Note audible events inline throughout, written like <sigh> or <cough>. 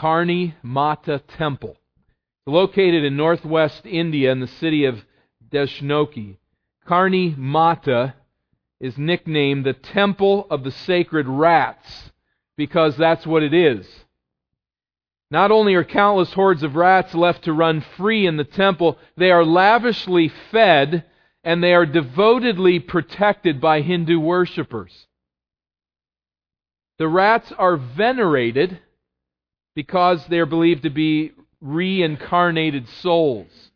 Karni Mata Temple. It's located in northwest India in the city of Deshnoke. Karni Mata is nicknamed the Temple of the Sacred Rats because that's what it is. Not only are countless hordes of rats left to run free in the temple, they are lavishly fed and they are devotedly protected by Hindu worshippers. The rats are venerated because they are believed to be reincarnated souls.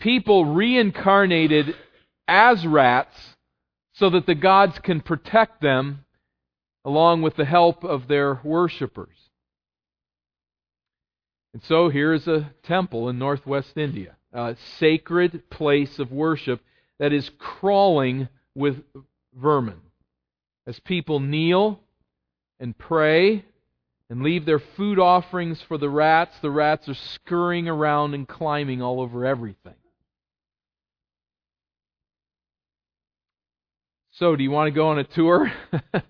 People reincarnated as rats so that the gods can protect them along with the help of their worshippers. And so here is a temple in northwest India, a sacred place of worship that is crawling with vermin. As people kneel and pray and leave their food offerings for the rats, the rats are scurrying around and climbing all over everything. So, do you want to go on a tour?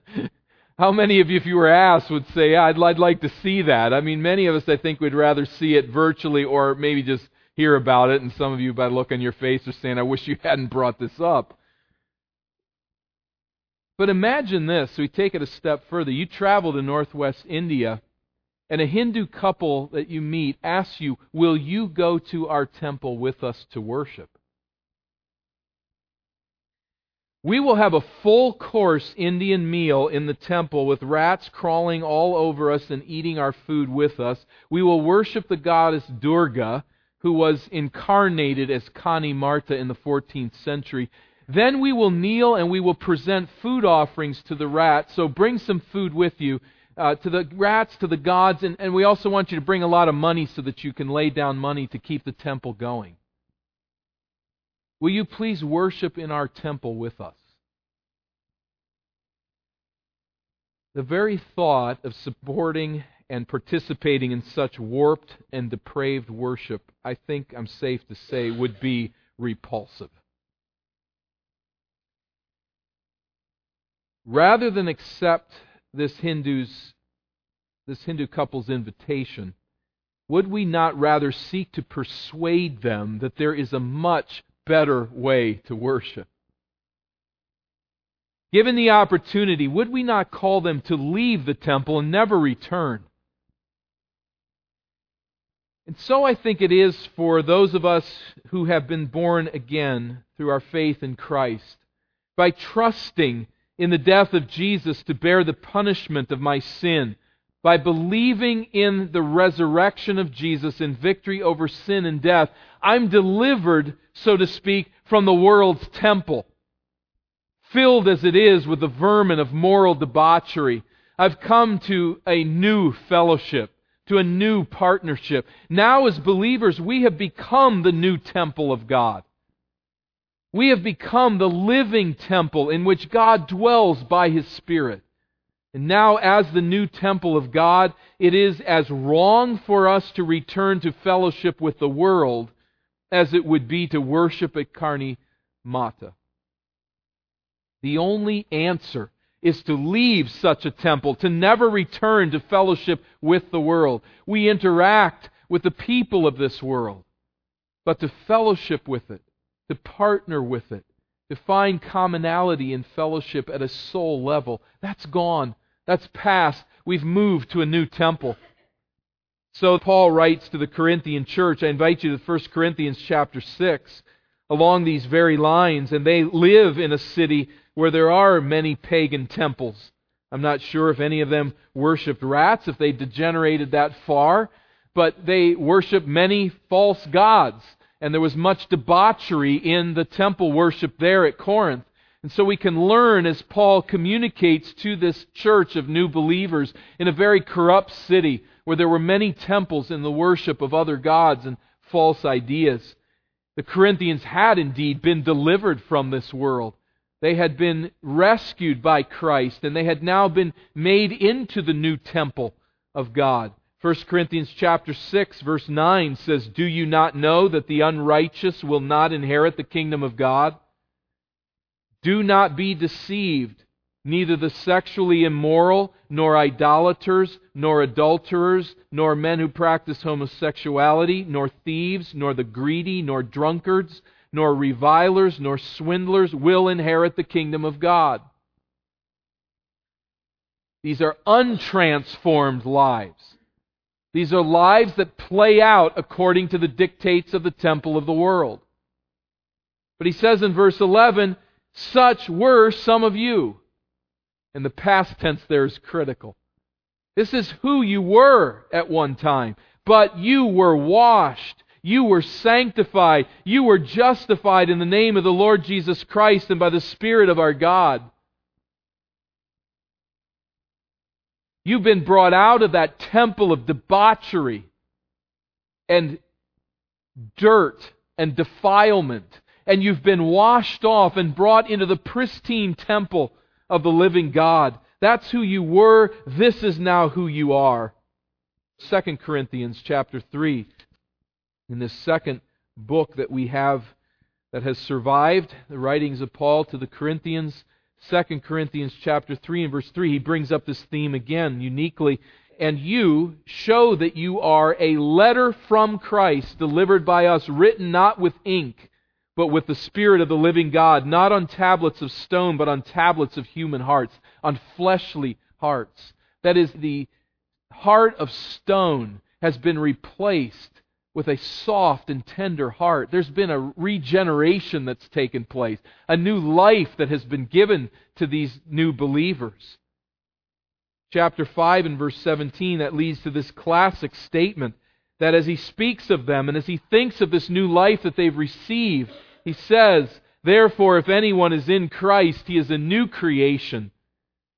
<laughs> How many of you, if you were asked, would say, yeah, I'd, I'd like to see that? I mean, many of us, I think, would rather see it virtually or maybe just hear about it. And some of you, by the look on your face, are saying, I wish you hadn't brought this up. But imagine this. We take it a step further. You travel to northwest India, and a Hindu couple that you meet asks you, Will you go to our temple with us to worship? We will have a full course Indian meal in the temple with rats crawling all over us and eating our food with us. We will worship the goddess Durga, who was incarnated as Karni Mata in the 14th century. Then we will kneel and we will present food offerings to the rats. So bring some food with you. Uh, to the rats, to the gods, and, and we also want you to bring a lot of money so that you can lay down money to keep the temple going. Will you please worship in our temple with us? The very thought of supporting and participating in such warped and depraved worship, I think I'm safe to say, would be repulsive. Rather than accept this Hindu's this Hindu couple's invitation, would we not rather seek to persuade them that there is a much better way to worship. Given the opportunity, would we not call them to leave the temple and never return? And so I think it is for those of us who have been born again through our faith in Christ, by trusting in the death of Jesus to bear the punishment of my sin by believing in the resurrection of Jesus and victory over sin and death, I'm delivered, so to speak, from the world's temple. Filled as it is with the vermin of moral debauchery, I've come to a new fellowship, to a new partnership. Now, as believers, we have become the new temple of God. We have become the living temple in which God dwells by His Spirit. And now, as the new temple of God, it is as wrong for us to return to fellowship with the world as it would be to worship at Karni Mata. The only answer is to leave such a temple, to never return to fellowship with the world. We interact with the people of this world, but to fellowship with it, to partner with it, to find commonality and fellowship at a soul level. That's gone. That's past. We've moved to a new temple. So Paul writes to the Corinthian church. I invite you to 1 Corinthians chapter 6 along these very lines. And they live in a city where there are many pagan temples. I'm not sure if any of them worshiped rats, if they degenerated that far, but they worship many false gods and there was much debauchery in the temple worship there at Corinth. And so we can learn as Paul communicates to this church of new believers in a very corrupt city where there were many temples in the worship of other gods and false ideas. The Corinthians had indeed been delivered from this world. They had been rescued by Christ and they had now been made into the new temple of God. 1 Corinthians chapter 6 verse 9 says, "Do you not know that the unrighteous will not inherit the kingdom of God? Do not be deceived. Neither the sexually immoral, nor idolaters, nor adulterers, nor men who practice homosexuality, nor thieves, nor the greedy, nor drunkards, nor revilers, nor swindlers will inherit the kingdom of God. These are untransformed lives. These are lives that play out according to the dictates of the temple of the world. But he says in verse 11, such were some of you. And the past tense there is critical. This is who you were at one time. But you were washed. You were sanctified. You were justified in the name of the Lord Jesus Christ and by the Spirit of our God. You've been brought out of that temple of debauchery and dirt and defilement, and you've been washed off and brought into the pristine temple of the living God. That's who you were. This is now who you are. 2 Corinthians chapter 3. In this second book that we have that has survived, the writings of Paul to the Corinthians, 2 Corinthians chapter 3 and verse 3, he brings up this theme again uniquely. And you show that you are a letter from Christ delivered by us, written not with ink, but with the Spirit of the living God, not on tablets of stone, but on tablets of human hearts, on fleshly hearts. That is, the heart of stone has been replaced with a soft and tender heart. There's been a regeneration that's taken place, a new life that has been given to these new believers. Chapter 5 and verse 17, that leads to this classic statement that as he speaks of them and as he thinks of this new life that they've received, he says, Therefore, if anyone is in Christ, he is a new creation.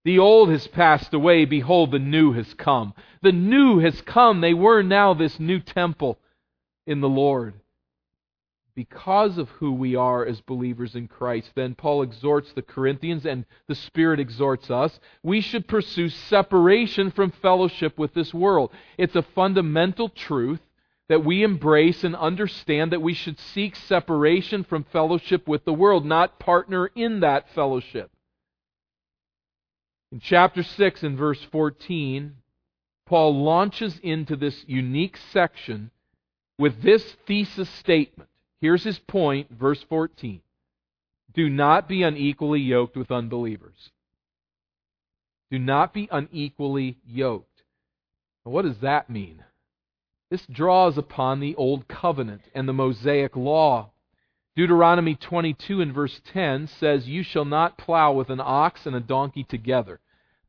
The old has passed away. Behold, the new has come. The new has come. They were now this new temple in the Lord. Because of who we are as believers in Christ, then Paul exhorts the Corinthians and the Spirit exhorts us. We should pursue separation from fellowship with this world. It's a fundamental truth that we embrace and understand that we should seek separation from fellowship with the world, not partner in that fellowship. In chapter 6 and verse 14, Paul launches into this unique section with this thesis statement. Here's his point, verse 14. Do not be unequally yoked with unbelievers. Do not be unequally yoked. what does that mean? This draws upon the Old Covenant and the Mosaic Law. Deuteronomy 22 and verse 10 says, You shall not plow with an ox and a donkey together.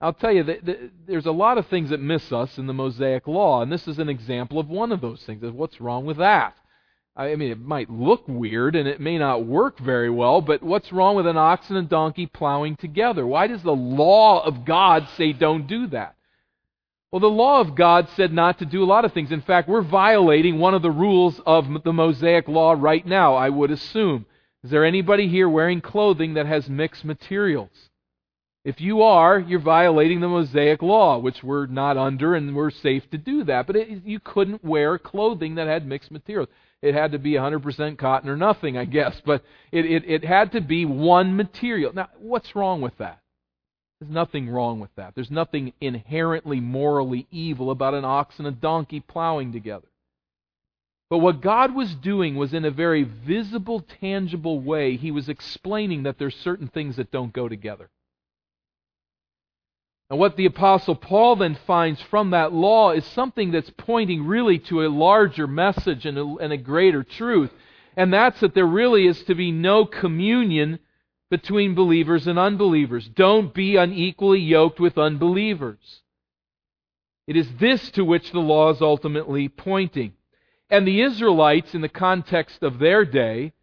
I'll tell you, that there's a lot of things that miss us in the Mosaic Law, and this is an example of one of those things. What's wrong with that? I mean, it might look weird and it may not work very well, but what's wrong with an ox and a donkey plowing together? Why does the law of God say don't do that? Well, the law of God said not to do a lot of things. In fact, we're violating one of the rules of the Mosaic Law right now, I would assume. Is there anybody here wearing clothing that has mixed materials? If you are, you're violating the Mosaic law, which we're not under, and we're safe to do that. But it, you couldn't wear clothing that had mixed materials. It had to be 100% cotton or nothing, I guess. But it, it, it had to be one material. Now, what's wrong with that? There's nothing wrong with that. There's nothing inherently morally evil about an ox and a donkey plowing together. But what God was doing was in a very visible, tangible way, He was explaining that there's certain things that don't go together. And what the Apostle Paul then finds from that law is something that's pointing really to a larger message and a, and a, greater truth. And that's that there really is to be no communion between believers and unbelievers. Don't be unequally yoked with unbelievers. It is this to which the law is ultimately pointing. And the Israelites, in the context of their day,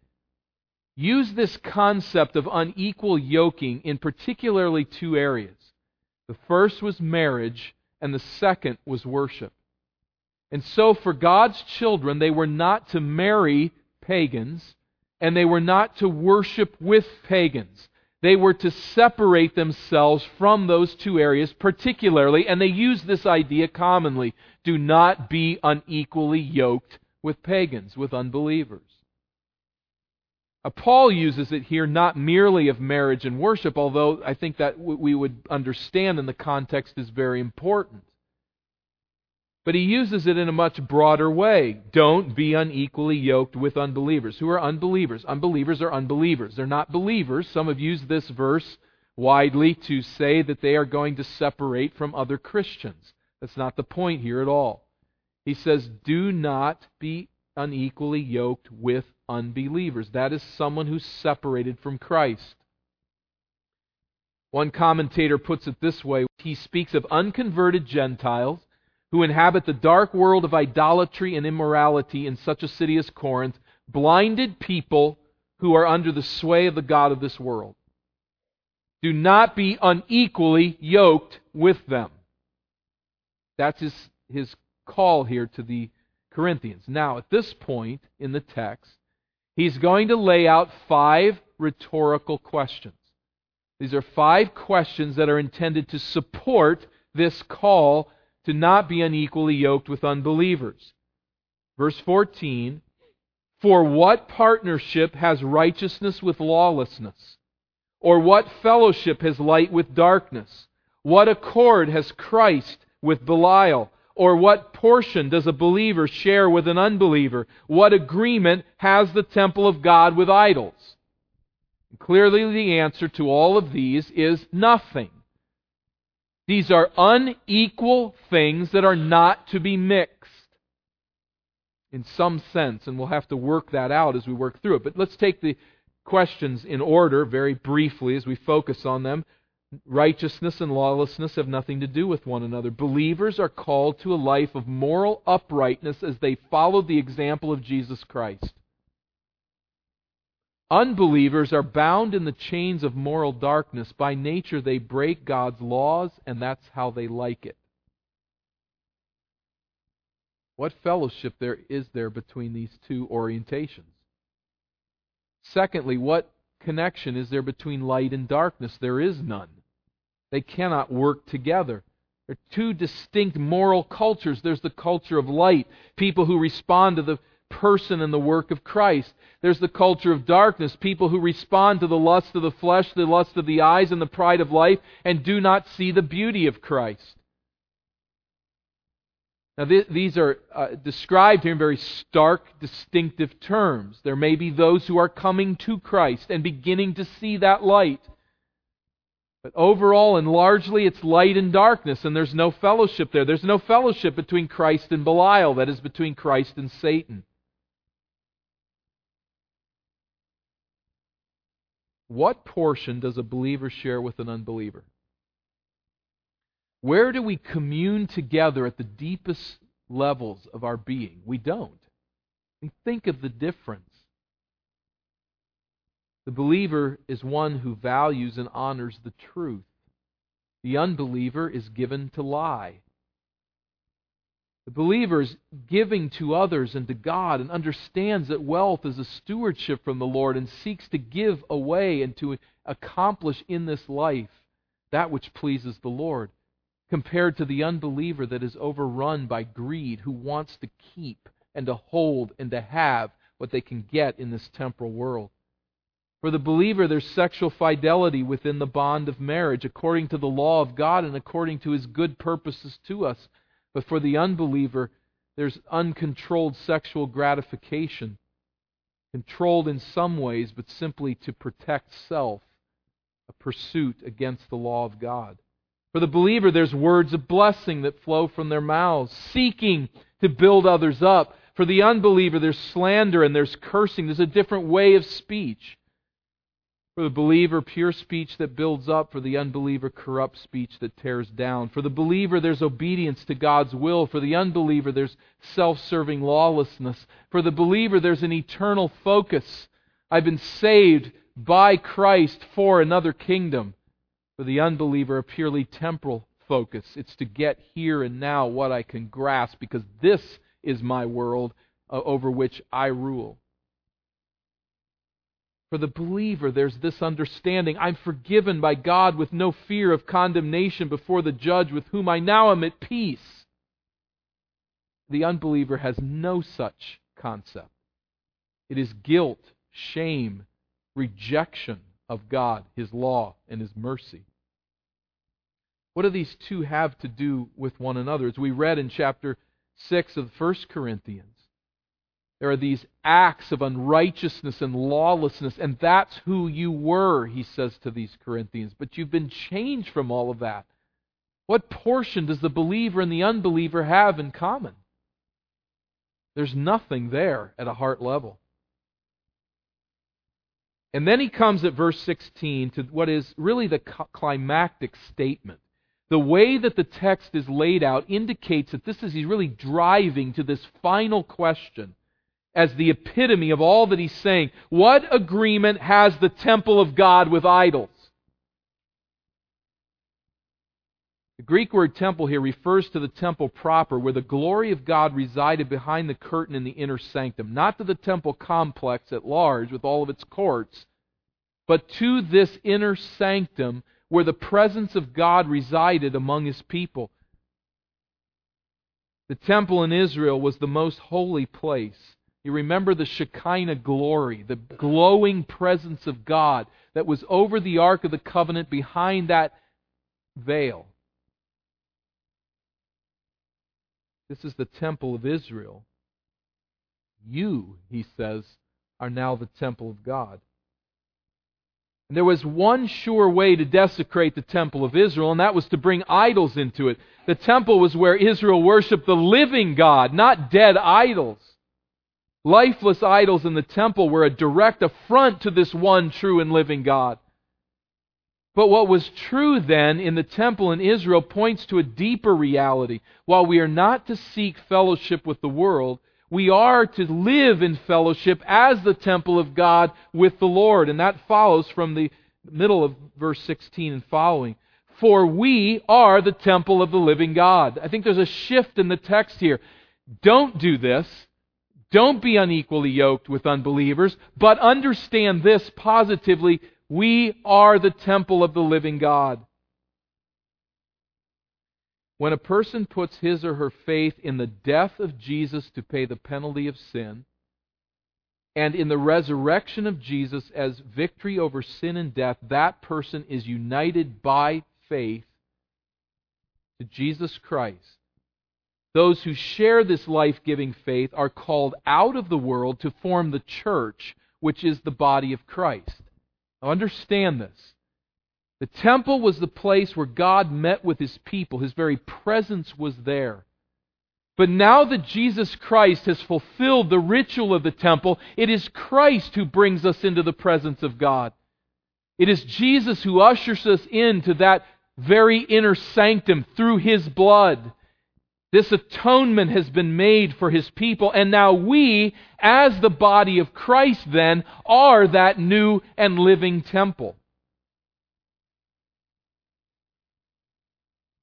use this concept of unequal yoking in particularly two areas. The first was marriage, and the second was worship. And so, for God's children, they were not to marry pagans, and they were not to worship with pagans. They were to separate themselves from those two areas, particularly, and they use this idea commonly do not be unequally yoked with pagans, with unbelievers. Uh, Paul uses it here not merely of marriage and worship, although I think that we would understand in the context is very important. But he uses it in a much broader way. Don't be unequally yoked with unbelievers. Who are unbelievers? Unbelievers are unbelievers. They're not believers. Some have used this verse widely to say that they are going to separate from other Christians. That's not the point here at all. He says, Do not be unequally yoked with unbelievers. That is someone who's separated from Christ. One commentator puts it this way he speaks of unconverted Gentiles who inhabit the dark world of idolatry and immorality in such a city as Corinth, blinded people who are under the sway of the God of this world. Do not be unequally yoked with them. That's his, his call here to the Corinthians. Now, at this point in the text, he's going to lay out five rhetorical questions. These are five questions that are intended to support this call to not be unequally yoked with unbelievers. Verse 14 For what partnership has righteousness with lawlessness? Or what fellowship has light with darkness? What accord has Christ with Belial? Or what portion does a believer share with an unbeliever? What agreement has the temple of God with idols? Clearly, the answer to all of these is nothing. These are unequal things that are not to be mixed in some sense, and we'll have to work that out as we work through it. But let's take the questions in order very briefly as we focus on them. Righteousness and lawlessness have nothing to do with one another. Believers are called to a life of moral uprightness as they follow the example of Jesus Christ. Unbelievers are bound in the chains of moral darkness. By nature, they break God's laws, and that's how they like it. What fellowship there is there between these two orientations? Secondly, what connection is there between light and darkness? There is none. They cannot work together. They're two distinct moral cultures. There's the culture of light, people who respond to the person and the work of Christ. There's the culture of darkness, people who respond to the lust of the flesh, the lust of the eyes, and the pride of life, and do not see the beauty of Christ. Now, th- these are uh, described here in very stark, distinctive terms. There may be those who are coming to Christ and beginning to see that light. But overall and largely, it's light and darkness, and there's no fellowship there. There's no fellowship between Christ and Belial, that is, between Christ and Satan. What portion does a believer share with an unbeliever? Where do we commune together at the deepest levels of our being? We don't. Think of the difference. The believer is one who values and honors the truth. The unbeliever is given to lie. The believer is giving to others and to God and understands that wealth is a stewardship from the Lord and seeks to give away and to accomplish in this life that which pleases the Lord, compared to the unbeliever that is overrun by greed, who wants to keep and to hold and to have what they can get in this temporal world. For the believer, there's sexual fidelity within the bond of marriage, according to the law of God and according to his good purposes to us. But for the unbeliever, there's uncontrolled sexual gratification, controlled in some ways, but simply to protect self, a pursuit against the law of God. For the believer, there's words of blessing that flow from their mouths, seeking to build others up. For the unbeliever, there's slander and there's cursing. There's a different way of speech. For the believer, pure speech that builds up. For the unbeliever, corrupt speech that tears down. For the believer, there's obedience to God's will. For the unbeliever, there's self serving lawlessness. For the believer, there's an eternal focus. I've been saved by Christ for another kingdom. For the unbeliever, a purely temporal focus. It's to get here and now what I can grasp because this is my world uh, over which I rule. For the believer, there's this understanding I'm forgiven by God with no fear of condemnation before the judge with whom I now am at peace. The unbeliever has no such concept. It is guilt, shame, rejection of God, His law, and His mercy. What do these two have to do with one another? As we read in chapter 6 of 1 Corinthians, there are these acts of unrighteousness and lawlessness, and that's who you were, he says to these Corinthians. But you've been changed from all of that. What portion does the believer and the unbeliever have in common? There's nothing there at a heart level. And then he comes at verse 16 to what is really the climactic statement. The way that the text is laid out indicates that this is he's really driving to this final question as the epitome of all that he's saying. What agreement has the temple of God with idols? The Greek word temple here refers to the temple proper, where the glory of God resided behind the curtain in the inner sanctum, not to the temple complex at large with all of its courts, but to this inner sanctum where the presence of God resided among his people. The temple in Israel was the most holy place. You remember the Shekinah glory, the glowing presence of God that was over the Ark of the Covenant behind that veil. This is the temple of Israel. You, he says, are now the temple of God. And there was one sure way to desecrate the temple of Israel, and that was to bring idols into it. The temple was where Israel worshiped the living God, not dead idols. Lifeless idols in the temple were a direct affront to this one true and living God. But what was true then in the temple in Israel points to a deeper reality. While we are not to seek fellowship with the world, we are to live in fellowship as the temple of God with the Lord. And that follows from the middle of verse 16 and following. For we are the temple of the living God. I think there's a shift in the text here. Don't do this. Don't be unequally yoked with unbelievers, but understand this positively we are the temple of the living God. When a person puts his or her faith in the death of Jesus to pay the penalty of sin, and in the resurrection of Jesus as victory over sin and death, that person is united by faith to Jesus Christ. Those who share this life giving faith are called out of the world to form the church, which is the body of Christ. Now understand this. The temple was the place where God met with his people, his very presence was there. But now that Jesus Christ has fulfilled the ritual of the temple, it is Christ who brings us into the presence of God. It is Jesus who ushers us into that very inner sanctum through his blood. This atonement has been made for his people, and now we, as the body of Christ, then, are that new and living temple.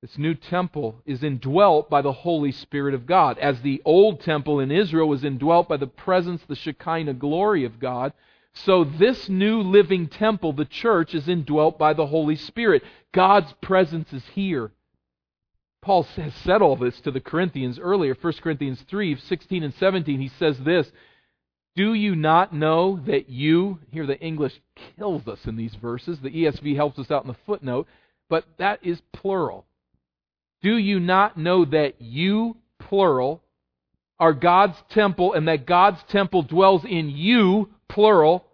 This new temple is indwelt by the Holy Spirit of God. As the old temple in Israel was indwelt by the presence, the Shekinah glory of God, so this new living temple, the church, is indwelt by the Holy Spirit. God's presence is here. Paul has said all this to the Corinthians earlier, 1 Corinthians 3 16 and 17. He says this Do you not know that you, here the English kills us in these verses, the ESV helps us out in the footnote, but that is plural. Do you not know that you, plural, are God's temple and that God's temple dwells in you, plural?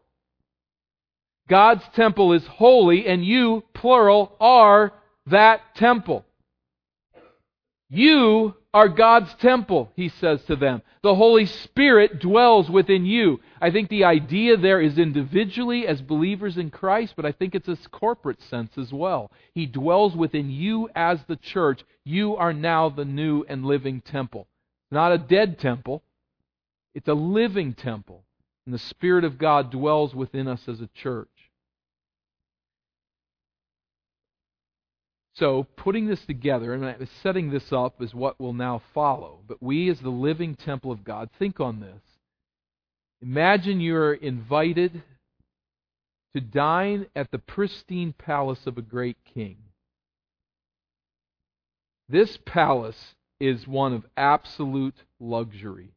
God's temple is holy and you, plural, are that temple. You are God's temple, he says to them. The Holy Spirit dwells within you. I think the idea there is individually as believers in Christ, but I think it's a corporate sense as well. He dwells within you as the church. You are now the new and living temple. Not a dead temple, it's a living temple. And the Spirit of God dwells within us as a church. So, putting this together and setting this up is what will now follow. But we, as the living temple of God, think on this. Imagine you're invited to dine at the pristine palace of a great king. This palace is one of absolute luxury.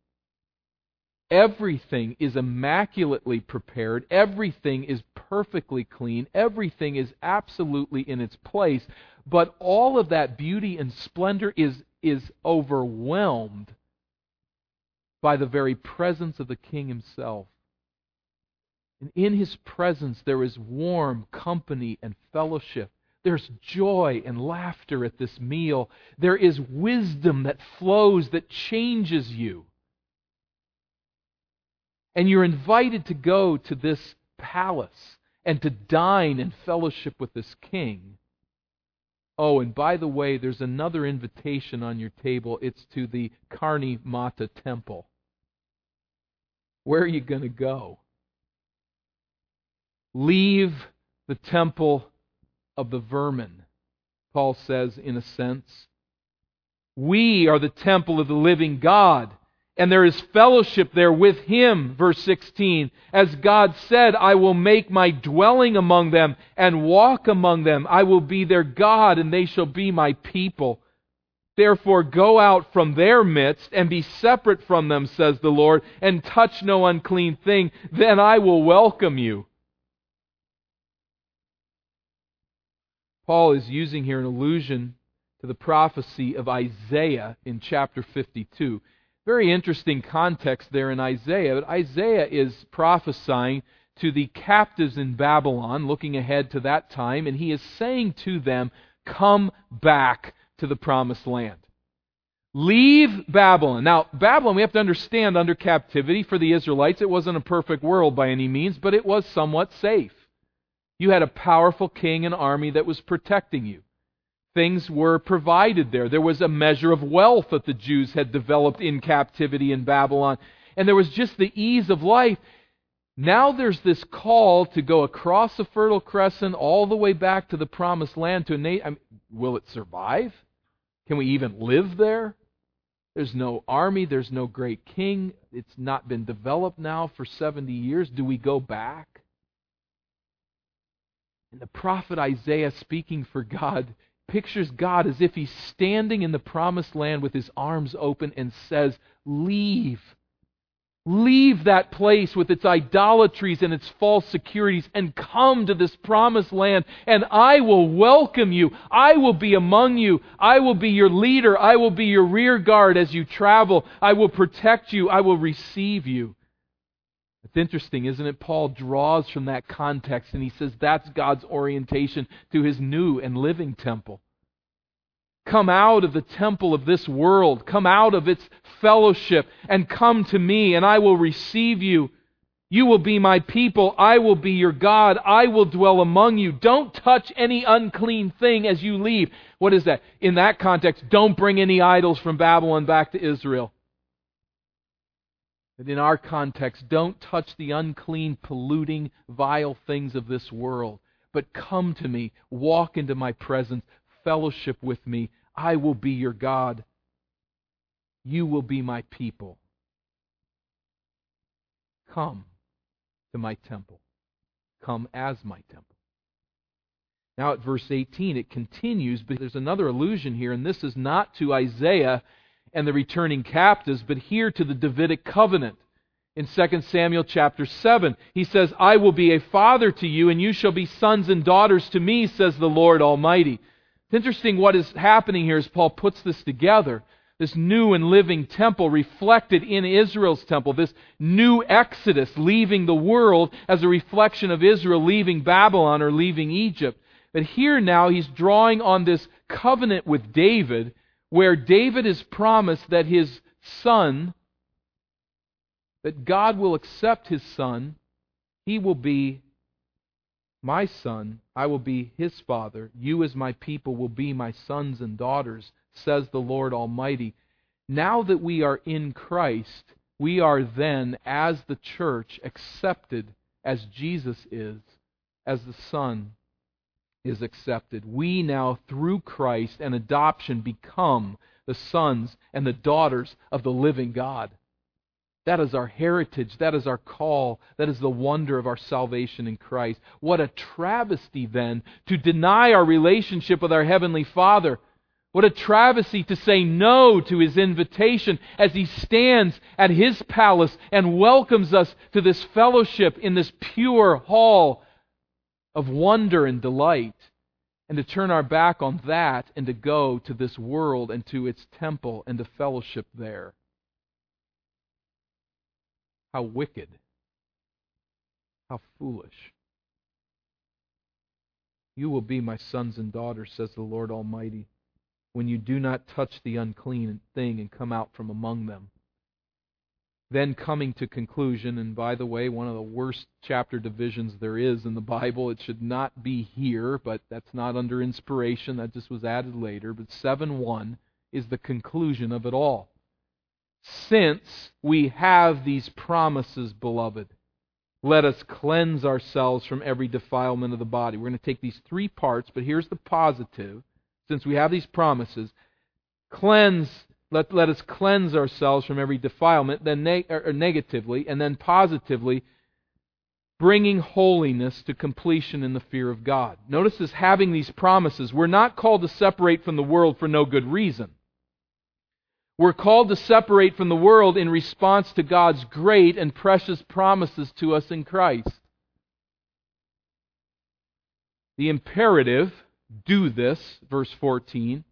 Everything is immaculately prepared. Everything is perfectly clean. Everything is absolutely in its place. But all of that beauty and splendor is, is overwhelmed by the very presence of the King himself. And in his presence there is warm company and fellowship. There's joy and laughter at this meal. There is wisdom that flows that changes you. And you're invited to go to this palace and to dine and fellowship with this king. Oh, and by the way, there's another invitation on your table. It's to the Karni Mata temple. Where are you going to go? Leave the temple of the vermin, Paul says in a sense. We are the temple of the living God and there is fellowship there with him. Verse 16. As God said, I will make my dwelling among them and walk among them. I will be their God and they shall be my people. Therefore go out from their midst and be separate from them, says the Lord, and touch no unclean thing. Then I will welcome you. Paul is using here an allusion to the prophecy of Isaiah in chapter 52. Very interesting context there in Isaiah. But Isaiah is prophesying to the captives in Babylon, looking ahead to that time, and he is saying to them, Come back to the promised land. Leave Babylon. Now, Babylon, we have to understand, under captivity for the Israelites, it wasn't a perfect world by any means, but it was somewhat safe. You had a powerful king and army that was protecting you things were provided there. There was a measure of wealth that the Jews had developed in captivity in Babylon. And there was just the ease of life. Now there's this call to go across the Fertile Crescent all the way back to the Promised Land to a I mean, will it survive? Can we even live there? There's no army, there's no great king. It's not been developed now for 70 years. Do we go back? And the prophet Isaiah, speaking for God, pictures God as if he's standing in the promised land with his arms open and says, Leave. Leave that place with its idolatries and its false securities and come to this promised land, and I will welcome you. I will be among you. I will be your leader. I will be your rear guard as you travel. I will protect you. I will receive you. It's interesting, isn't it? Paul draws from that context and he says that's God's orientation to his new and living temple. Come out of the temple of this world, come out of its fellowship, and come to me, and I will receive you. You will be my people. I will be your God. I will dwell among you. Don't touch any unclean thing as you leave. What is that? In that context, don't bring any idols from Babylon back to Israel. But in our context, don't touch the unclean, polluting, vile things of this world. But come to me, walk into my presence, fellowship with me. I will be your God. You will be my people. Come to my temple. Come as my temple. Now at verse 18, it continues, but there's another allusion here, and this is not to Isaiah and the returning captives, but here to the Davidic covenant. In 2 Samuel chapter 7, he says, I will be a father to you, and you shall be sons and daughters to me, says the Lord Almighty. It's interesting what is happening here as Paul puts this together. This new and living temple reflected in Israel's temple, this new exodus leaving the world as a reflection of Israel leaving Babylon or leaving Egypt. But here now he's drawing on this covenant with David where David is promised that his son, that God will accept his son, he will be my son, I will be his father, you as my people will be my sons and daughters, says the Lord Almighty. Now that we are in Christ, we are then, as the church, accepted as Jesus is, as the Son is accepted. We now, through Christ and adoption, become the sons and the daughters of the living God. That is our heritage. That is our call. That is the wonder of our salvation in Christ. What a travesty, then, to deny our relationship with our Heavenly Father What a travesty to say no to his invitation as he stands at his palace and welcomes us to this fellowship in this pure hall of wonder and delight, and to turn our back on that and to go to this world and to its temple and to fellowship there. How wicked. How foolish. You will be my sons and daughters, says the Lord Almighty when you do not touch the unclean thing and come out from among them. Then coming to conclusion, and by the way, one of the worst chapter divisions there is in the Bible. It should not be here, but that's not under inspiration. That just was added later. But 7 1 is the conclusion of it all. Since we have these promises, beloved, let us cleanse ourselves from every defilement of the body. We're going to take these three parts, but here's the positive since we have these promises, cleanse, let, let us cleanse ourselves from every defilement, then ne- or er, er, negatively, and then positively, bringing holiness to completion in the fear of God. Notice this having these promises. We're not called to separate from the world for no good reason. We're called to separate from the world in response to God's great and precious promises to us in Christ. The imperative do this, verse 14,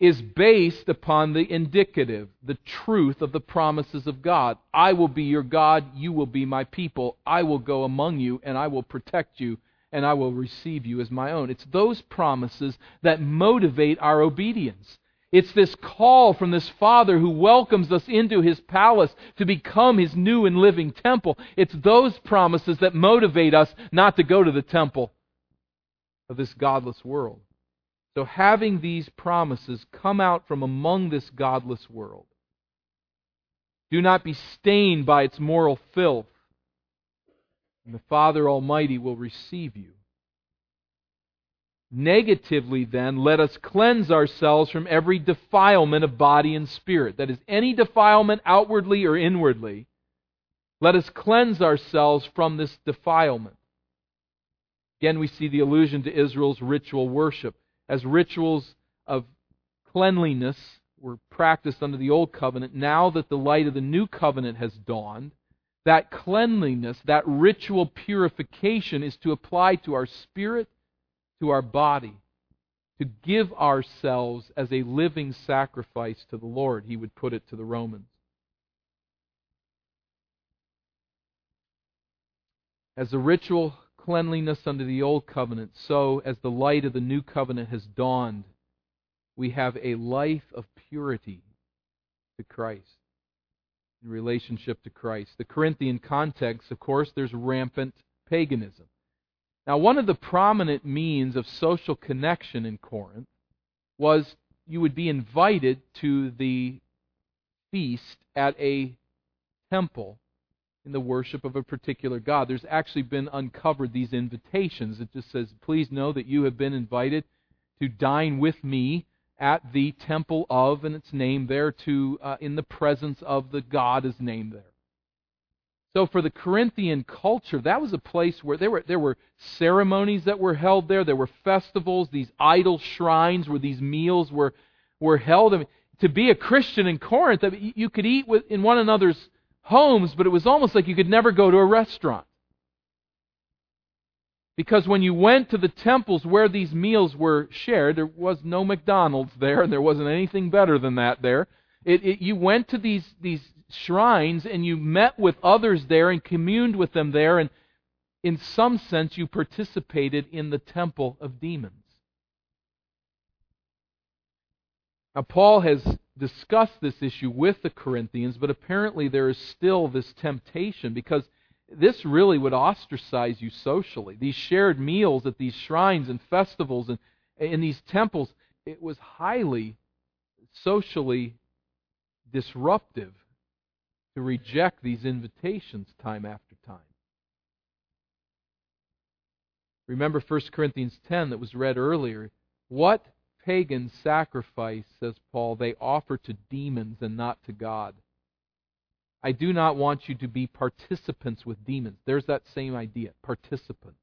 is based upon the indicative, the truth of the promises of God. I will be your God, you will be my people. I will go among you, and I will protect you, and I will receive you as my own. It's those promises that motivate our obedience. It's this call from this Father who welcomes us into His palace to become His new and living temple. It's those promises that motivate us not to go to the temple of this godless world. So, having these promises come out from among this godless world, do not be stained by its moral filth, and the Father Almighty will receive you. Negatively, then, let us cleanse ourselves from every defilement of body and spirit. That is, any defilement outwardly or inwardly. Let us cleanse ourselves from this defilement. Again, we see the allusion to Israel's ritual worship. As rituals of cleanliness were practiced under the Old Covenant, now that the light of the New Covenant has dawned, that cleanliness, that ritual purification is to apply to our spirit, to our body, to give ourselves as a living sacrifice to the Lord, he would put it to the Romans. As the ritual cleanliness under the old covenant, so as the light of the new covenant has dawned, we have a life of purity to Christ, in relationship to Christ. The Corinthian context, of course, there's rampant paganism. Now, one of the prominent means of social connection in Corinth was you would be invited to the feast at a temple in the worship of a particular God. There's actually been uncovered these invitations. It just says, Please know that you have been invited to dine with me at the temple of, and it's named there, to uh, in the presence of the God is named there. So for the Corinthian culture, that was a place where there were there were ceremonies that were held there. There were festivals, these idol shrines where these meals were were held. I mean, to be a Christian in Corinth, you could eat with, in one another's homes, but it was almost like you could never go to a restaurant. Because when you went to the temples where these meals were shared, there was no McDonald's there, and there wasn't anything better than that there. It, it, you went to these, these shrines and you met with others there and communed with them there, and in some sense you participated in the temple of demons. Now, Paul has discussed this issue with the Corinthians, but apparently there is still this temptation because this really would ostracize you socially. These shared meals at these shrines and festivals and in these temples, it was highly socially disruptive to reject these invitations time after time. Remember 1 Corinthians 10 that was read earlier. What pagan sacrifice, says Paul, they offer to demons and not to God. I do not want you to be participants with demons. There's that same idea participants.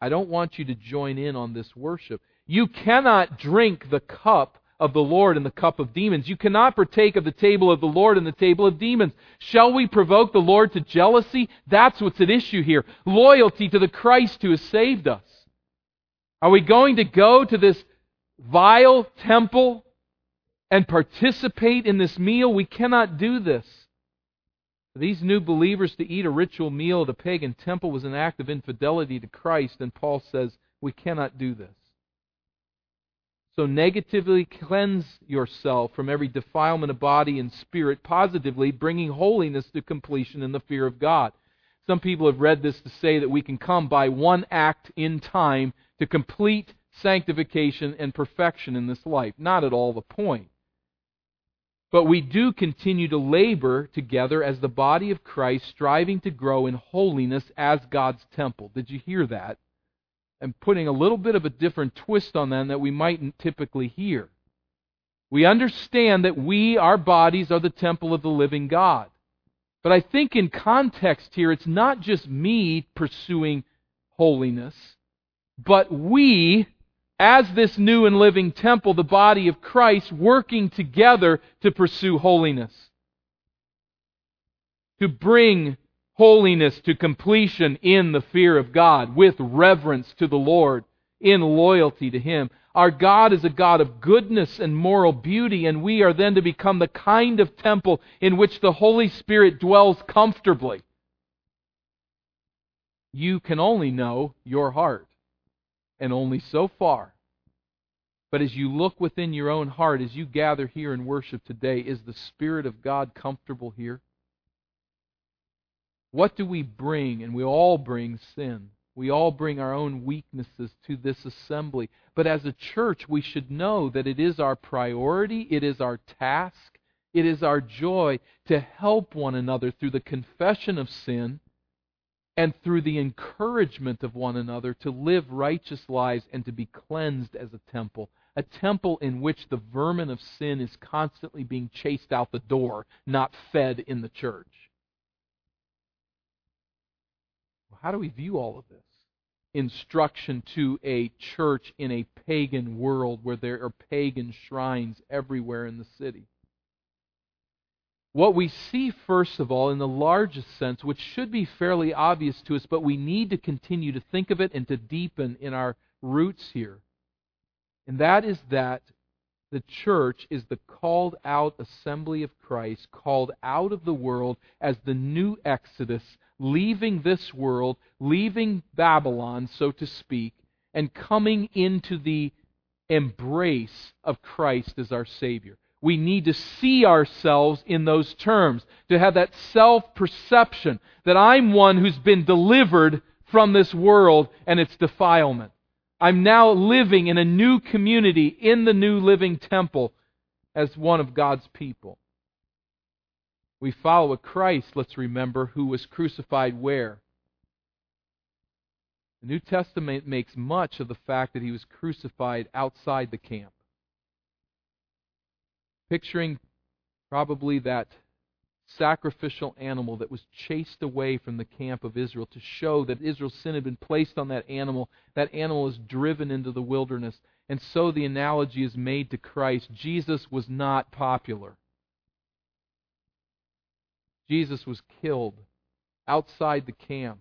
I don't want you to join in on this worship. You cannot drink the cup of the Lord and the cup of demons. You cannot partake of the table of the Lord and the table of demons. Shall we provoke the Lord to jealousy? That's what's at issue here. Loyalty to the Christ who has saved us. Are we going to go to this vile temple and participate in this meal? We cannot do this. For these new believers to eat a ritual meal at a pagan temple was an act of infidelity to Christ, and Paul says we cannot do this. So negatively cleanse yourself from every defilement of body and spirit, positively bringing holiness to completion in the fear of God. Some people have read this to say that we can come by one act in time to complete sanctification and perfection in this life. Not at all the point. But we do continue to labor together as the body of Christ, striving to grow in holiness as God's temple. Did you hear that? and putting a little bit of a different twist on them that we mightn't typically hear. We understand that we, our bodies, are the temple of the living God. But I think in context here, it's not just me pursuing holiness, but we, as this new and living temple, the body of Christ, working together to pursue holiness. To bring holiness to completion in the fear of God, with reverence to the Lord, in loyalty to Him. Our God is a God of goodness and moral beauty, and we are then to become the kind of temple in which the Holy Spirit dwells comfortably. You can only know your heart, and only so far. But as you look within your own heart, as you gather here and worship today, is the Spirit of God comfortable here? What do we bring? And we all bring sin. We all bring our own weaknesses to this assembly. But as a church, we should know that it is our priority, it is our task, it is our joy to help one another through the confession of sin and through the encouragement of one another to live righteous lives and to be cleansed as a temple. A temple in which the vermin of sin is constantly being chased out the door, not fed in the church. How do we view all of this? Instruction to a church in a pagan world where there are pagan shrines everywhere in the city. What we see, first of all, in the largest sense, which should be fairly obvious to us, but we need to continue to think of it and to deepen in our roots here, and that is that the church is the called out assembly of Christ, called out of the world as the new Exodus, leaving this world, leaving Babylon, so to speak, and coming into the embrace of Christ as our Savior. We need to see ourselves in those terms, to have that self perception that I'm one who's been delivered from this world and its defilement. I'm now living in a new community in the new living temple as one of God's people. We follow a Christ, let's remember, who was crucified where? The New Testament makes much of the fact that he was crucified outside the camp. Picturing probably that sacrificial animal that was chased away from the camp of Israel to show that Israel's sin had been placed on that animal. That animal is driven into the wilderness. And so the analogy is made to Christ. Jesus was not popular. Jesus was killed outside the camp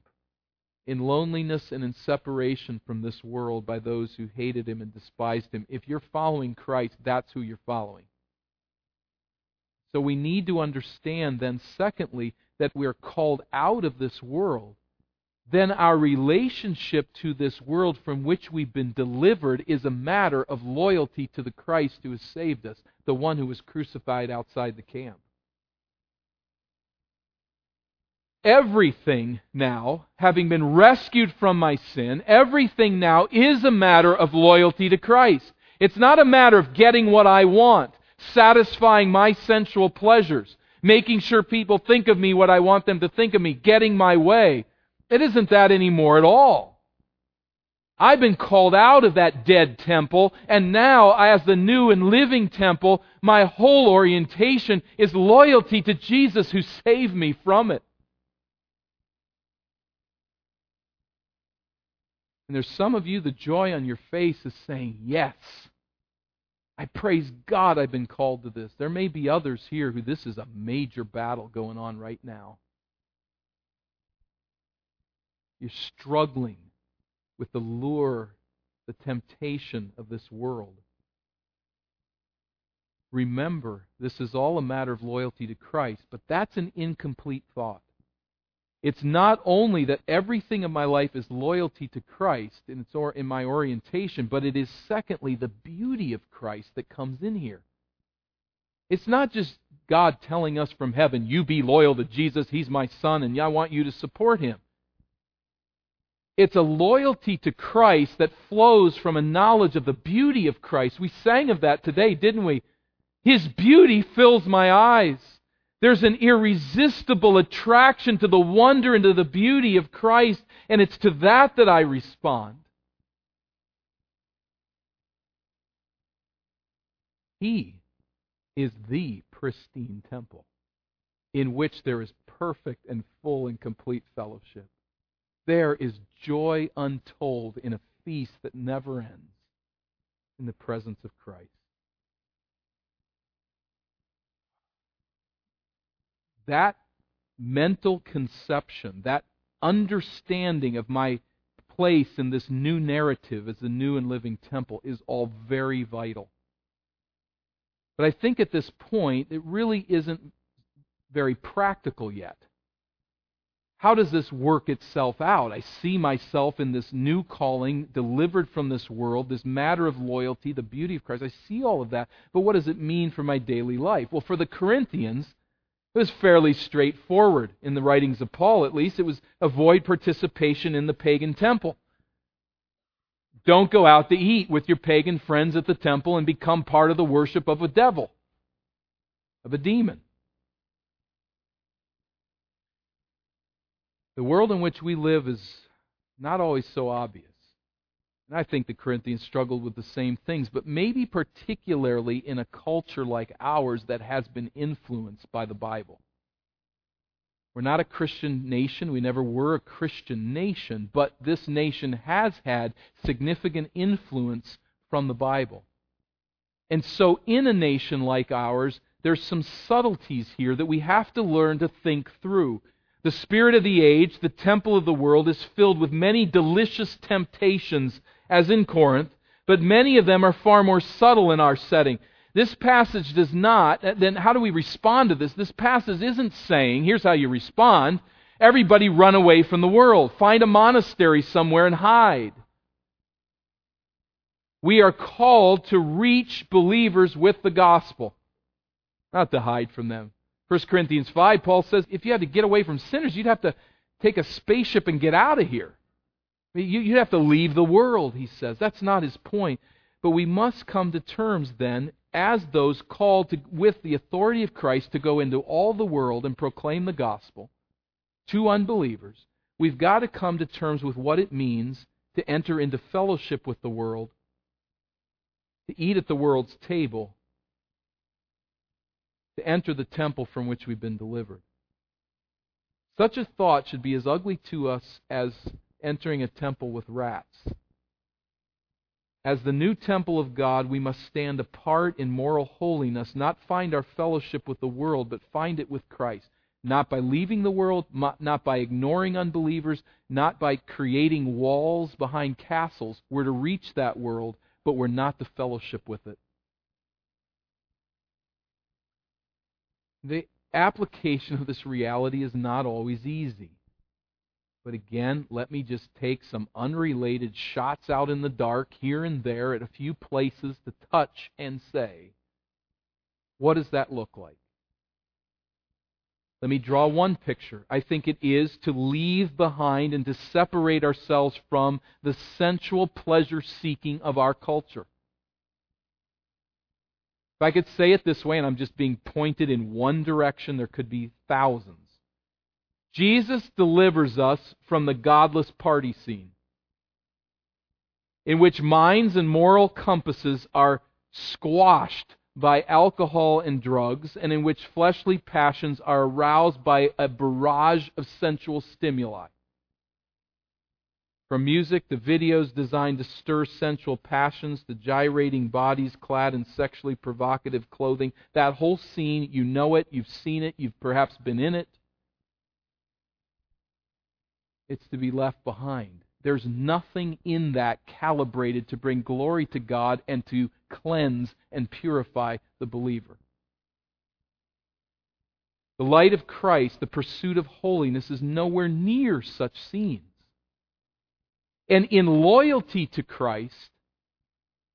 in loneliness and in separation from this world by those who hated him and despised him. If you're following Christ, that's who you're following. So we need to understand then, secondly, that we are called out of this world. Then our relationship to this world from which we've been delivered is a matter of loyalty to the Christ who has saved us, the one who was crucified outside the camp. Everything now, having been rescued from my sin, everything now is a matter of loyalty to Christ. It's not a matter of getting what I want satisfying my sensual pleasures, making sure people think of me what I want them to think of me, getting my way. It isn't that anymore at all. I've been called out of that dead temple, and now, as the new and living temple, my whole orientation is loyalty to Jesus who saved me from it. And there's some of you, the joy on your face is saying, Yes. I praise God I've been called to this. There may be others here who this is a major battle going on right now. You're struggling with the lure, the temptation of this world. Remember, this is all a matter of loyalty to Christ, but that's an incomplete thought. It's not only that everything in my life is loyalty to Christ in, its or, in my orientation, but it is secondly the beauty of Christ that comes in here. It's not just God telling us from heaven, you be loyal to Jesus, he's my son, and I want you to support him. It's a loyalty to Christ that flows from a knowledge of the beauty of Christ. We sang of that today, didn't we? His beauty fills my eyes. There's an irresistible attraction to the wonder and to the beauty of Christ, and it's to that that I respond. He is the pristine temple in which there is perfect and full and complete fellowship. There is joy untold in a feast that never ends in the presence of Christ. That mental conception, that understanding of my place in this new narrative as the new and living temple is all very vital. But I think at this point, it really isn't very practical yet. How does this work itself out? I see myself in this new calling, delivered from this world, this matter of loyalty, the beauty of Christ. I see all of that. But what does it mean for my daily life? Well, for the Corinthians, it was fairly straightforward in the writings of Paul, at least. It was avoid participation in the pagan temple. Don't go out to eat with your pagan friends at the temple and become part of the worship of a devil, of a demon. The world in which we live is not always so obvious. And I think the Corinthians struggled with the same things, but maybe particularly in a culture like ours that has been influenced by the Bible. We're not a Christian nation. We never were a Christian nation, but this nation has had significant influence from the Bible. And so, in a nation like ours, there's some subtleties here that we have to learn to think through. The spirit of the age, the temple of the world, is filled with many delicious temptations as in Corinth, but many of them are far more subtle in our setting. This passage does not, then how do we respond to this? This passage isn't saying, here's how you respond. Everybody run away from the world. Find a monastery somewhere and hide. We are called to reach believers with the gospel, not to hide from them. 1 Corinthians 5, Paul says if you had to get away from sinners, you'd have to take a spaceship and get out of here. You, you have to leave the world, he says. That's not his point. But we must come to terms then as those called to, with the authority of Christ to go into all the world and proclaim the gospel to unbelievers. We've got to come to terms with what it means to enter into fellowship with the world, to eat at the world's table, to enter the temple from which we've been delivered. Such a thought should be as ugly to us as entering a temple with rats. As the new temple of God, we must stand apart in moral holiness, not find our fellowship with the world, but find it with Christ. Not by leaving the world, not by ignoring unbelievers, not by creating walls behind castles. We're to reach that world, but we're not to fellowship with it. The application of this reality is not always easy. But again, let me just take some unrelated shots out in the dark here and there at a few places to touch and say, what does that look like? Let me draw one picture. I think it is to leave behind and to separate ourselves from the sensual pleasure seeking of our culture. If I could say it this way, and I'm just being pointed in one direction, there could be thousands. Jesus delivers us from the godless party scene, in which minds and moral compasses are squashed by alcohol and drugs, and in which fleshly passions are aroused by a barrage of sensual stimuli. From music to videos designed to stir sensual passions to gyrating bodies clad in sexually provocative clothing, that whole scene, you know it, you've seen it, you've perhaps been in it. It's to be left behind. There's nothing in that calibrated to bring glory to God and to cleanse and purify the believer. The light of Christ, the pursuit of holiness, is nowhere near such scenes. And in loyalty to Christ,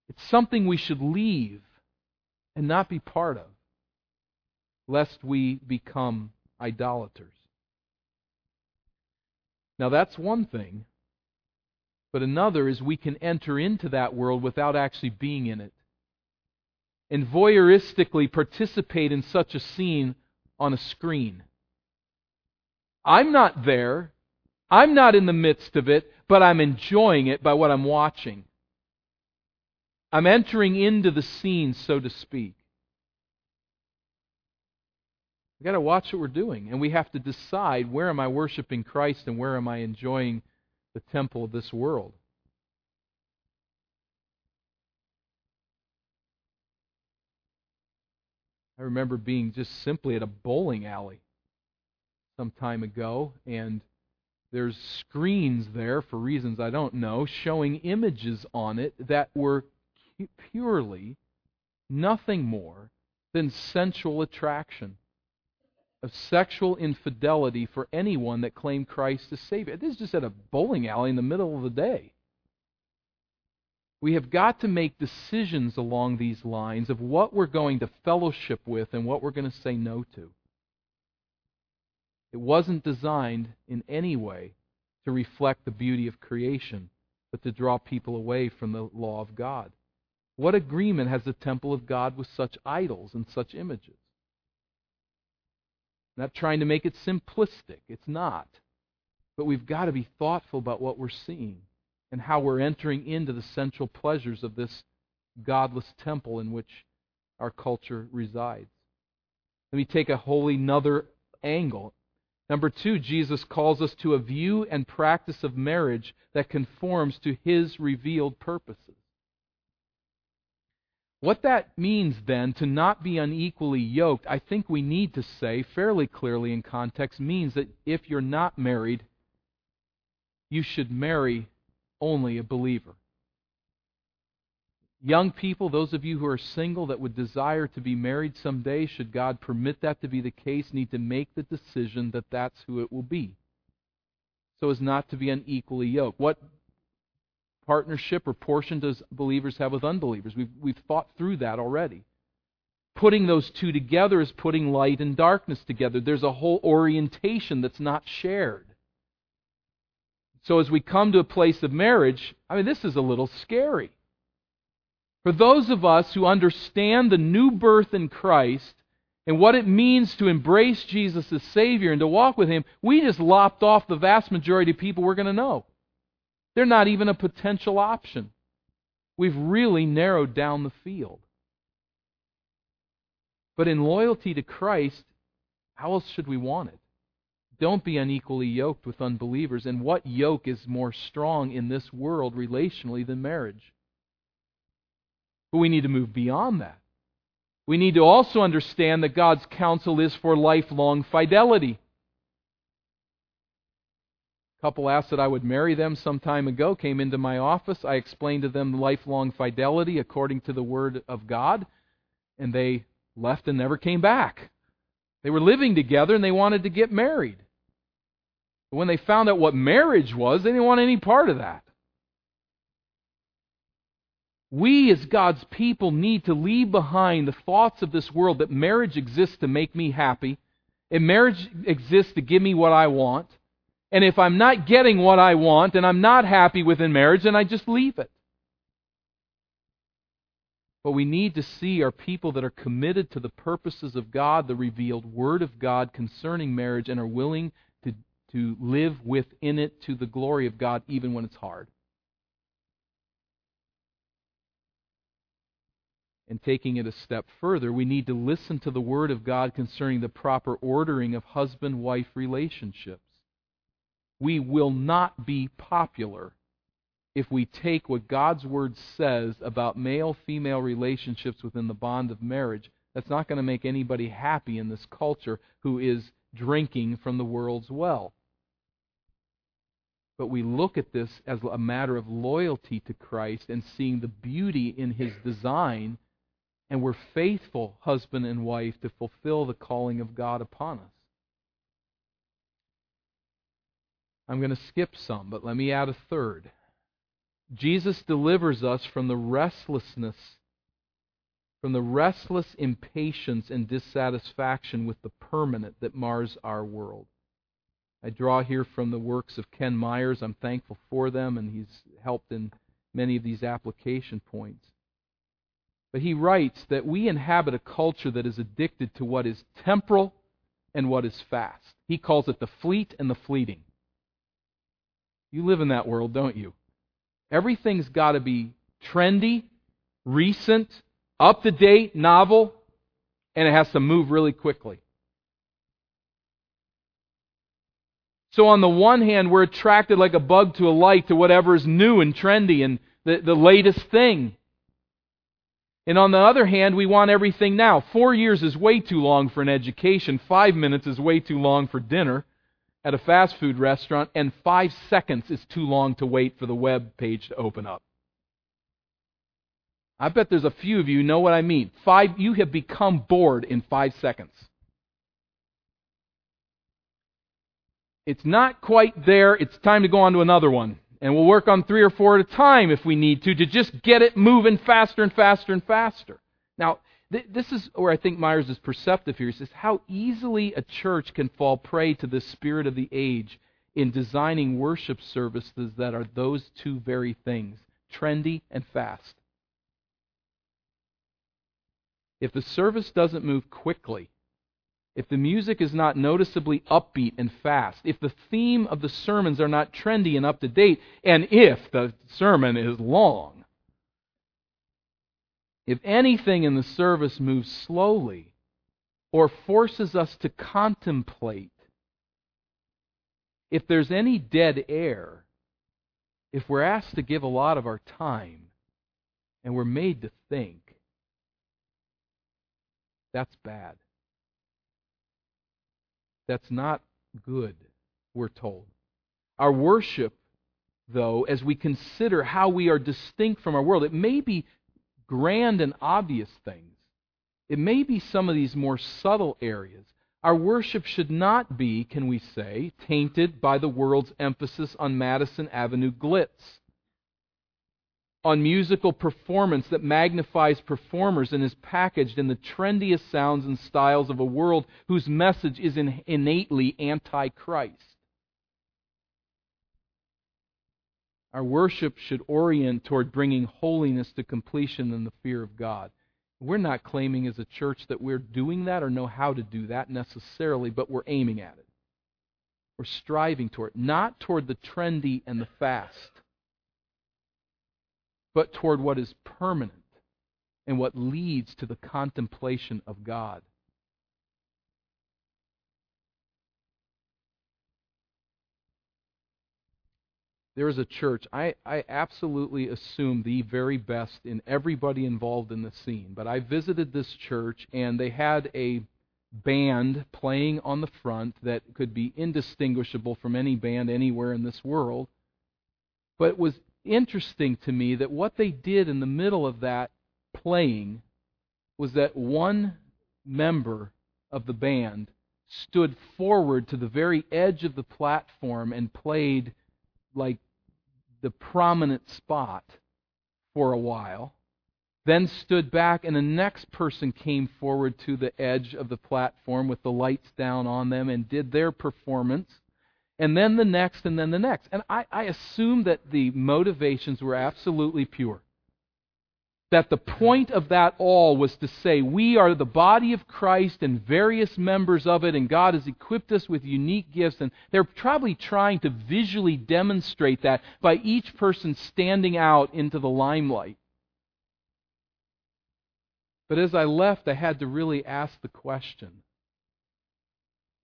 it's something we should leave and not be part of, lest we become idolaters. Now, that's one thing. But another is we can enter into that world without actually being in it. And voyeuristically participate in such a scene on a screen. I'm not there. I'm not in the midst of it, but I'm enjoying it by what I'm watching. I'm entering into the scene, so to speak. We've got to watch what we're doing, and we have to decide where am I worshiping Christ and where am I enjoying the temple of this world. I remember being just simply at a bowling alley some time ago, and there's screens there for reasons I don't know showing images on it that were purely nothing more than sensual attraction of sexual infidelity for anyone that claimed Christ as Savior. This is just at a bowling alley in the middle of the day. We have got to make decisions along these lines of what we're going to fellowship with and what we're going to say no to. It wasn't designed in any way to reflect the beauty of creation, but to draw people away from the law of God. What agreement has the temple of God with such idols and such images? Not trying to make it simplistic. It's not. But we've got to be thoughtful about what we're seeing and how we're entering into the central pleasures of this godless temple in which our culture resides. Let me take a wholly another angle. Number two, Jesus calls us to a view and practice of marriage that conforms to his revealed purposes. What that means then, to not be unequally yoked, I think we need to say fairly clearly in context, means that if you're not married, you should marry only a believer. Young people, those of you who are single that would desire to be married someday, should God permit that to be the case, need to make the decision that that's who it will be. So as not to be unequally yoked. What partnership or portion does believers have with unbelievers? We've, we've thought through that already. Putting those two together is putting light and darkness together. There's a whole orientation that's not shared. So as we come to a place of marriage, I mean, this is a little scary. For those of us who understand the new birth in Christ and what it means to embrace Jesus as Savior and to walk with Him, we just lopped off the vast majority of people we're going to know. They're not even a potential option. We've really narrowed down the field. But in loyalty to Christ, how else should we want it? Don't be unequally yoked with unbelievers. And what yoke is more strong in this world relationally than marriage? But we need to move beyond that. We need to also understand that God's counsel is for lifelong fidelity couple asked that I would marry them some time ago, came into my office. I explained to them lifelong fidelity according to the Word of God, and they left and never came back. They were living together and they wanted to get married. But when they found out what marriage was, they didn't want any part of that. We, as God's people, need to leave behind the thoughts of this world that marriage exists to make me happy, and marriage exists to give me what I want and if I'm not getting what I want and I'm not happy within marriage, then I just leave it. What we need to see are people that are committed to the purposes of God, the revealed Word of God concerning marriage, and are willing to, to live within it to the glory of God, even when it's hard. And taking it a step further, we need to listen to the Word of God concerning the proper ordering of husband wife relationships we will not be popular if we take what God's Word says about male female relationships within the bond of marriage. That's not going to make anybody happy in this culture who is drinking from the world's well. But we look at this as a matter of loyalty to Christ and seeing the beauty in His design, and we're faithful, husband and wife, to fulfill the calling of God upon us. I'm going to skip some, but let me add a third. Jesus delivers us from the restlessness, from the restless impatience and dissatisfaction with the permanent that mars our world. I draw here from the works of Ken Myers. I'm thankful for them, and he's helped in many of these application points. But he writes that we inhabit a culture that is addicted to what is temporal and what is fast. He calls it the fleet and the fleeting. You live in that world, don't you? Everything's got to be trendy, recent, up to date, novel, and it has to move really quickly. So, on the one hand, we're attracted like a bug to a light to whatever is new and trendy and the, the latest thing. And on the other hand, we want everything now. Four years is way too long for an education. Five minutes is way too long for dinner at a fast food restaurant, and five seconds is too long to wait for the web page to open up. I bet there's a few of you know what I mean. Five, you have become bored in five seconds. It's not quite there. It's time to go on to another one. And we'll work on three or four at a time if we need to, to just get it moving faster and faster and faster. Now, this is where I think Myers is perceptive here. He says how easily a church can fall prey to the spirit of the age in designing worship services that are those two very things trendy and fast. If the service doesn't move quickly, if the music is not noticeably upbeat and fast, if the theme of the sermons are not trendy and up to date, and if the sermon is long, if anything in the service moves slowly or forces us to contemplate, if there's any dead air, if we're asked to give a lot of our time and we're made to think, that's bad. That's not good, we're told. Our worship, though, as we consider how we are distinct from our world, it may be grand and obvious things. It may be some of these more subtle areas. Our worship should not be, can we say, tainted by the world's emphasis on Madison Avenue glitz, on musical performance that magnifies performers and is packaged in the trendiest sounds and styles of a world whose message is innately anti Christ. Our worship should orient toward bringing holiness to completion in the fear of God. We're not claiming as a church that we're doing that or know how to do that necessarily, but we're aiming at it. We're striving toward it. Not toward the trendy and the fast, but toward what is permanent and what leads to the contemplation of God. There is a church. I, I absolutely assume the very best in everybody involved in the scene. But I visited this church, and they had a band playing on the front that could be indistinguishable from any band anywhere in this world. But it was interesting to me that what they did in the middle of that playing was that one member of the band stood forward to the very edge of the platform and played like the prominent spot for a while, then stood back, and the next person came forward to the edge of the platform with the lights down on them and did their performance. And then the next, and then the next. And I, I assume that the motivations were absolutely pure that the point of that all was to say we are the body of Christ and various members of it, and God has equipped us with unique gifts. And they're probably trying to visually demonstrate that by each person standing out into the limelight. But as I left, I had to really ask the question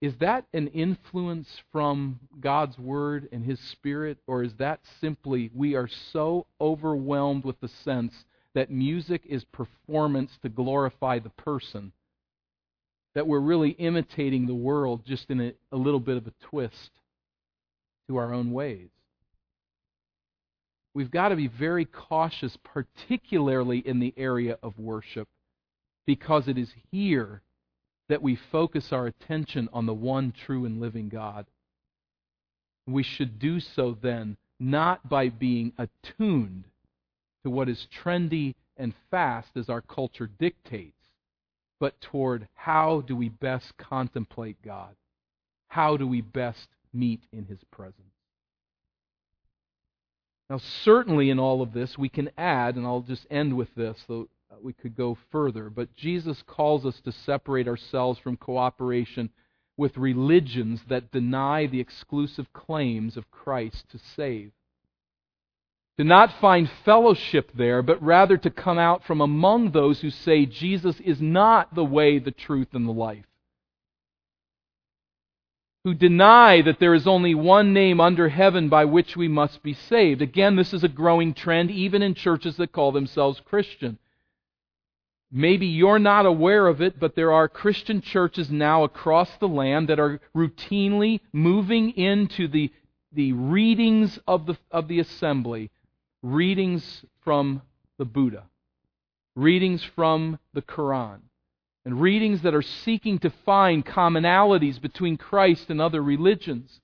is that an influence from God's Word and His Spirit, or is that simply we are so overwhelmed with the sense that music is performance to glorify the person that we're really imitating the world just in a, a little bit of a twist to our own ways? We've got to be very cautious, particularly in the area of worship, because it is here that we focus our attention on the one true and living God. We should do so then not by being attuned to what is trendy and fast as our culture dictates, but toward how do we best contemplate God? How do we best meet in His presence? Now, certainly in all of this, we can add, and I'll just end with this, though we could go further, but Jesus calls us to separate ourselves from cooperation with religions that deny the exclusive claims of Christ to save. To not find fellowship there, but rather to come out from among those who say Jesus is not the way, the truth, and the life. Who deny that there is only one name under heaven by which we must be saved. Again, this is a growing trend even in churches that call themselves Christian. Maybe you're not aware of it, but there are Christian churches now across the land that are routinely moving into the, the readings of the, of the assembly, readings from the Buddha, readings from the Quran, and readings that are seeking to find commonalities between Christ and other religions.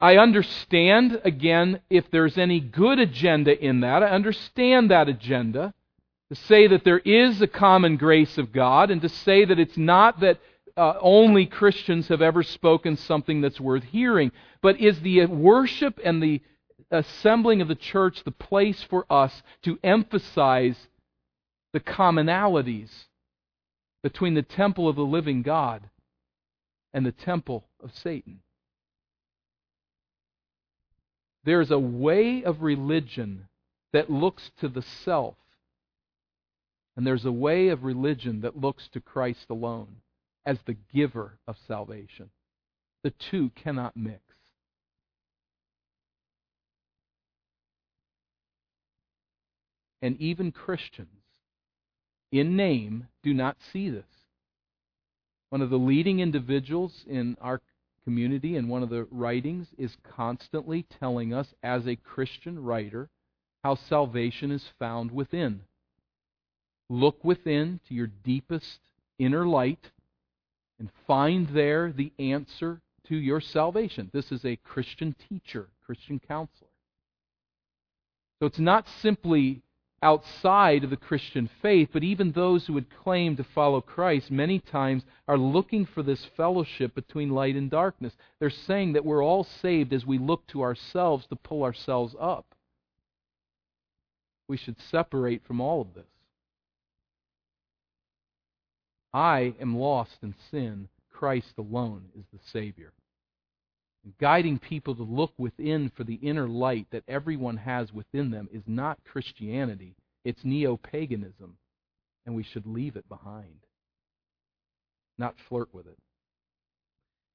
I understand, again, if there's any good agenda in that, I understand that agenda to say that there is a common grace of God, and to say that it's not that uh, only Christians have ever spoken something that's worth hearing, but is the worship and the assembling of the church the place for us to emphasize the commonalities between the temple of the living God and the temple of Satan? There's a way of religion that looks to the self and there's a way of religion that looks to Christ alone as the giver of salvation. The two cannot mix. And even Christians, in name, do not see this. One of the leading individuals in our community and one of the writings is constantly telling us, as a Christian writer, how salvation is found within. Look within to your deepest inner light and find there the answer to your salvation. This is a Christian teacher, Christian counselor. So it's not simply outside of the Christian faith, but even those who would claim to follow Christ many times are looking for this fellowship between light and darkness. They're saying that we're all saved as we look to ourselves to pull ourselves up. We should separate from all of this. I am lost in sin. Christ alone is the Savior. And guiding people to look within for the inner light that everyone has within them is not Christianity, it's neo paganism, and we should leave it behind, not flirt with it.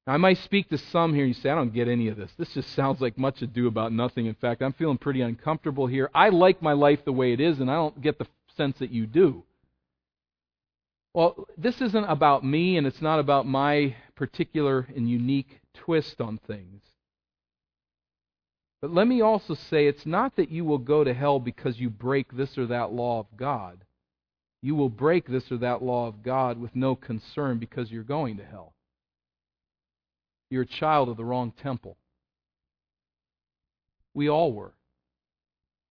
Now, I might speak to some here. You say, I don't get any of this. This just sounds like much ado about nothing. In fact, I'm feeling pretty uncomfortable here. I like my life the way it is, and I don't get the sense that you do. Well, this isn't about me, and it's not about my particular and unique twist on things. But let me also say it's not that you will go to hell because you break this or that law of God. You will break this or that law of God with no concern because you're going to hell. You're a child of the wrong temple. We all were.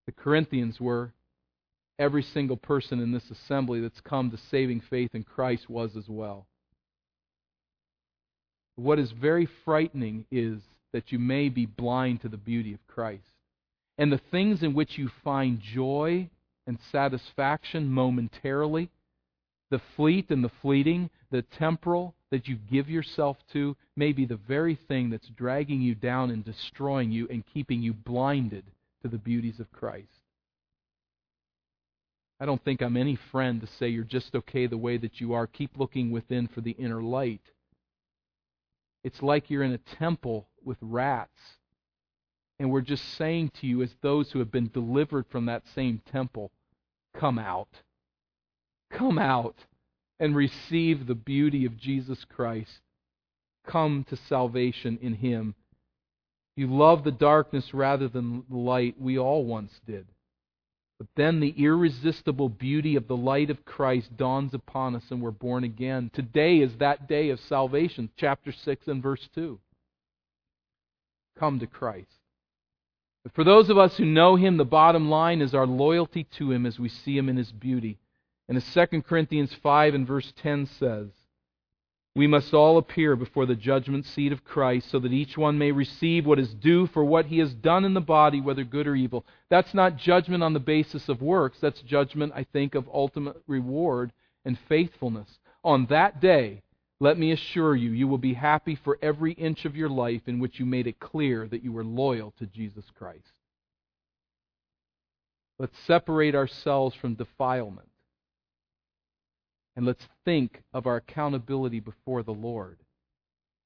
The Corinthians were. Every single person in this assembly that's come to saving faith in Christ was as well. What is very frightening is that you may be blind to the beauty of Christ. And the things in which you find joy and satisfaction momentarily, the fleet and the fleeting, the temporal that you give yourself to, may be the very thing that's dragging you down and destroying you and keeping you blinded to the beauties of Christ. I don't think I'm any friend to say you're just okay the way that you are. Keep looking within for the inner light It's like you're in a temple with rats. And we're just saying to you, as those who have been delivered from that same temple, come out. Come out and receive the beauty of Jesus Christ. Come to salvation in Him. You love the darkness rather than the light. We all once did. But then the irresistible beauty of the light of Christ dawns upon us and we're born again. Today is that day of salvation, chapter 6 and verse 2. Come to Christ. But for those of us who know Him, the bottom line is our loyalty to Him as we see Him in His beauty. And as 2 Corinthians 5 and verse 10 says, we must all appear before the judgment seat of Christ so that each one may receive what is due for what he has done in the body, whether good or evil. That's not judgment on the basis of works. That's judgment, I think, of ultimate reward and faithfulness. On that day, let me assure you, you will be happy for every inch of your life in which you made it clear that you were loyal to Jesus Christ. Let's separate ourselves from defilement and let's think of our accountability before the Lord.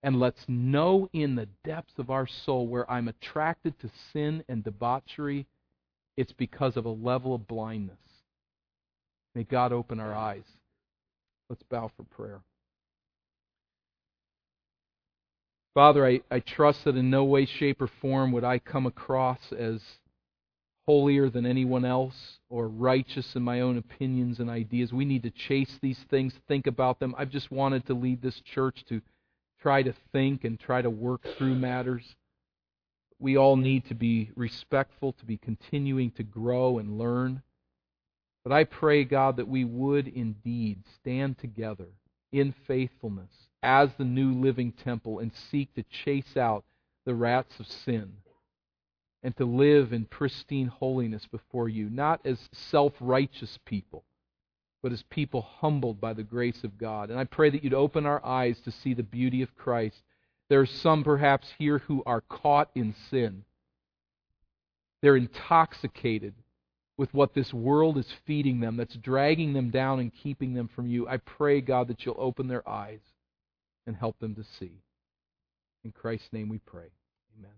And let's know in the depths of our soul where I'm attracted to sin and debauchery, it's because of a level of blindness. May God open our eyes. Let's bow for prayer. Father, I, I trust that in no way, shape, or form would I come across as holier than anyone else or righteous in my own opinions and ideas. We need to chase these things, think about them. I've just wanted to lead this church to try to think and try to work through matters. We all need to be respectful, to be continuing to grow and learn. But I pray, God, that we would indeed stand together in faithfulness as the new living temple and seek to chase out the rats of sin and to live in pristine holiness before you, not as self righteous people, but as people humbled by the grace of God. And I pray that you'd open our eyes to see the beauty of Christ. There are some perhaps here who are caught in sin. They're intoxicated with what this world is feeding them, that's dragging them down and keeping them from you. I pray, God, that you'll open their eyes and help them to see. In Christ's name we pray. Amen.